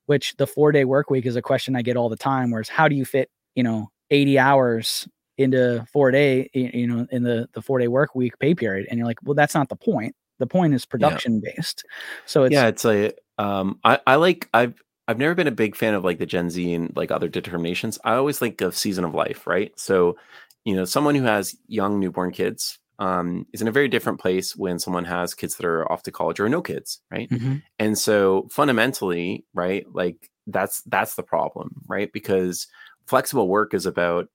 which the four day work week is a question I get all the time. Whereas how do you fit, you know, 80 hours into four day, you know, in the, the four day work week pay period? And you're like, well, that's not the point. The point is production based. So it's, yeah, it's like um, I I like I've I've never been a big fan of like the Gen Z and like other determinations. I always think of season of life, right? So, you know, someone who has young newborn kids um, is in a very different place when someone has kids that are off to college or no kids, right? Mhm. And so fundamentally, right, like that's that's the problem, right? Because flexible work is about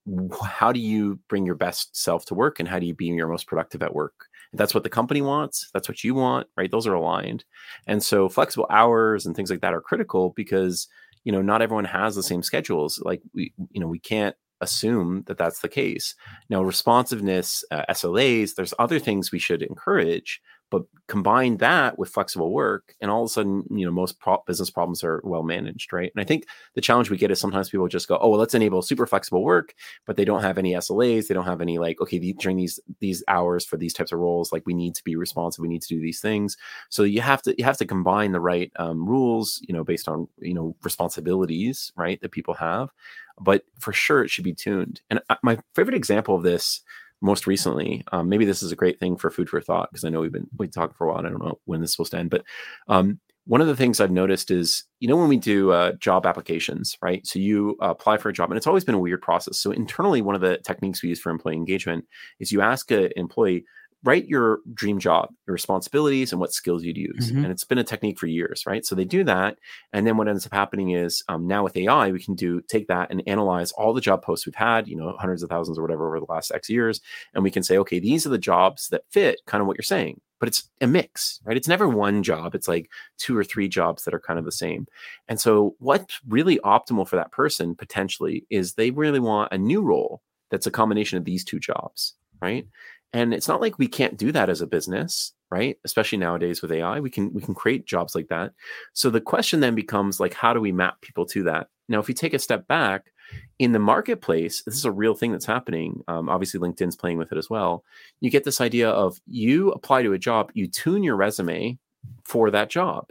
how do you bring your best self to work and how do you be your most productive at work. That's what the company wants, that's what you want, right? Those are aligned. And so flexible hours and things like that are critical because, you know, not everyone has the same schedules. Like we, you know, we can't assume that that's the case. Now, responsiveness, uh, SLAs, there's other things we should encourage, but combine that with flexible work, and all of a sudden, you know, most pro- business problems are well managed, right? And I think the challenge we get is sometimes people just go, "Oh, well, let's enable super flexible work," but they don't have any SLAs. They don't have any like, okay, the, during these these hours for these types of roles, like we need to be responsive, we need to do these things. So you have to you have to combine the right um, rules, you know, based on you know responsibilities, right, that people have. But for sure, it should be tuned. And uh, my favorite example of this most recently, um, maybe this is a great thing for food for thought because I know we've been we talked for a while. And I don't know when this to end, but um, one of the things I've noticed is, you know, when we do uh, job applications, right? So you apply for a job, and it's always been a weird process. So internally, one of the techniques we use for employee engagement is you ask an employee, write your dream job, your responsibilities, and what skills you'd use. Mhm. And it's been a technique for years, right? So they do that, and then what ends up happening is um, now with AI, we can do take that and analyze all the job posts we've had, you know, hundreds of thousands or whatever over the last X years, and we can say, okay, these are the jobs that fit kind of what you're saying. But it's a mix, right? It's never one job. It's like two or three jobs that are kind of the same. And so, what's really optimal for that person potentially is they really want a new role that's a combination of these two jobs, right? And it's not like we can't do that as a business, right? Especially nowadays with AI, we can we can create jobs like that. So the question then becomes like, how do we map people to that? Now, if we take a step back in the marketplace, this is a real thing that's happening. Um, obviously, LinkedIn's playing with it as well. You get this idea of you apply to a job, you tune your resume for that job,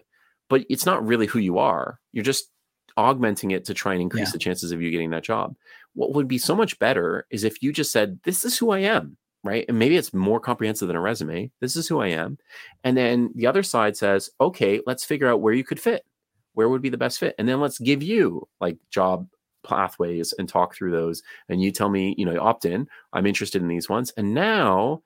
but it's not really who you are. You're just augmenting it to try and increase Yeah. the chances of you getting that job. What would be so much better is if you just said, This is who I am, right? And maybe it's more comprehensive than a resume. This is who I am. And then the other side says, Okay, let's figure out where you could fit. Where would be the best fit? And then let's give you like job pathways and talk through those. And you tell me, you know, opt in. I'm interested in these ones. And now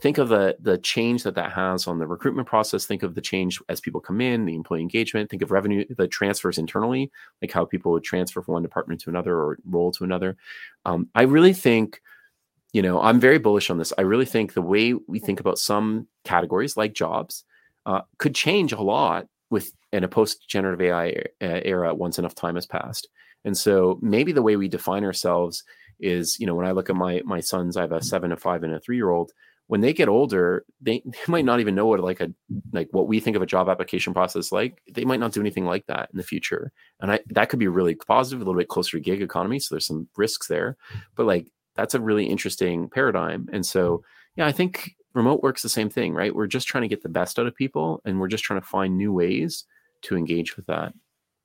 think of the the change that that has on the recruitment process think of the change as people come in the employee engagement think of revenue the transfers internally like how people would transfer from one department to another or role to another um, i really think you know i'm very bullish on this i really think the way we think about some categories like jobs uh, could change a lot with in a post generative ai era once enough time has passed and so maybe the way we define ourselves is you know when i look at my my sons i have a seven a five and a three year old when they get older, they, they might not even know what like a like what we think of a job application process like. They might not do anything like that in the future, and I that could be really positive, a little bit closer to gig economy. So there's some risks there, but like that's a really interesting paradigm. And so yeah, I think remote work's the same thing, right? We're just trying to get the best out of people, and we're just trying to find new ways to engage with that.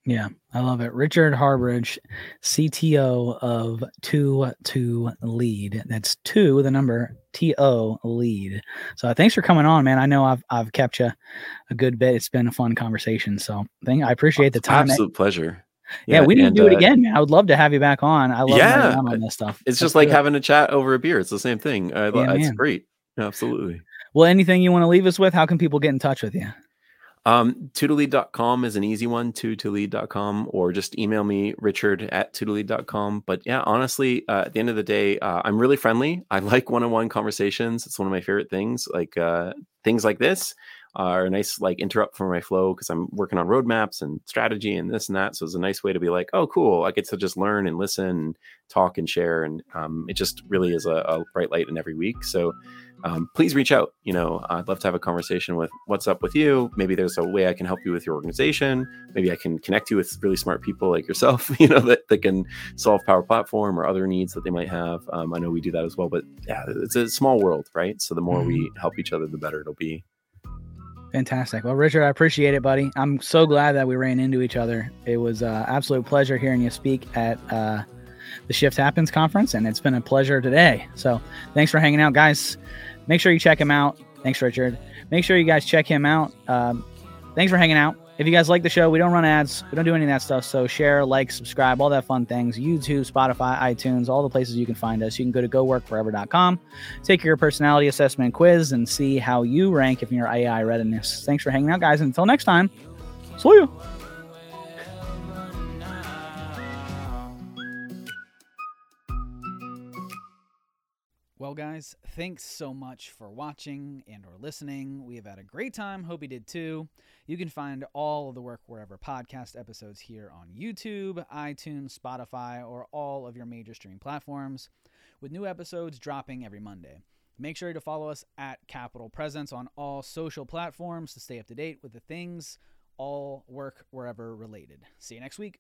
Yeah, I love it. Richard Harbridge, CTO of Two to Lead. That's two, the number T O Lead. So uh, thanks for coming on, man. I know I've I've kept you a good bit. It's been a fun conversation. So thank I appreciate the time. Absolute pleasure. Yeah, yeah we need to do it uh, again, man. I would love to have you back on. I love yeah, on this stuff. It's Let's just like it. having a chat over a beer. It's the same thing. I, yeah, it's man. great. Absolutely. Well, anything you want to leave us with? How can people get in touch with you? Um, 2tolead.com is an easy one, 2tolead.com, or just email me, richard at 2tolead.com. But yeah, honestly, uh, at the end of the day, uh, I'm really friendly. I like one on one conversations. It's one of my favorite things. Like uh, things like this are a nice like interrupt from my flow because I'm working on roadmaps and strategy and this and that. So it's a nice way to be like, oh, cool. I get to just learn and listen and talk and share. And um, it just really is a, a bright light in every week. So um, please reach out. You know, I'd love to have a conversation with what's up with you. Maybe there's a way I can help you with your organization. Maybe I can connect you with really smart people like yourself, you know, that, that can solve Power Platform or other needs that they might have. Um, I know we do that as well, but yeah, it's a small world, right? So the more mm-hmm. we help each other, the better it'll be. Fantastic. Well, Richard, I appreciate it, buddy. I'm so glad that we ran into each other. It was uh, absolute pleasure hearing you speak at uh, the Shift Happens conference, and it's been a pleasure today. So thanks for hanging out, guys make sure you check him out. Thanks, Richard. Make sure you guys check him out. Um, thanks for hanging out. If you guys like the show, we don't run ads. We don't do any of that stuff. So share, like, subscribe, all that fun things. YouTube, Spotify, iTunes, all the places you can find us. You can go to goworkwherever.com, take your personality assessment quiz, and see how you rank if you're AI readiness. Thanks for hanging out, guys. Until next time, see you. Well, guys, thanks so much for watching and or listening. We have had a great time. Hope you did too. You can find all of the Work Wherever podcast episodes here on YouTube, iTunes, Spotify, or all of your major streaming platforms, with new episodes dropping every Monday. Make sure to follow us at Capital Presence on all social platforms to stay up to date with the things all work wherever related. See you next week.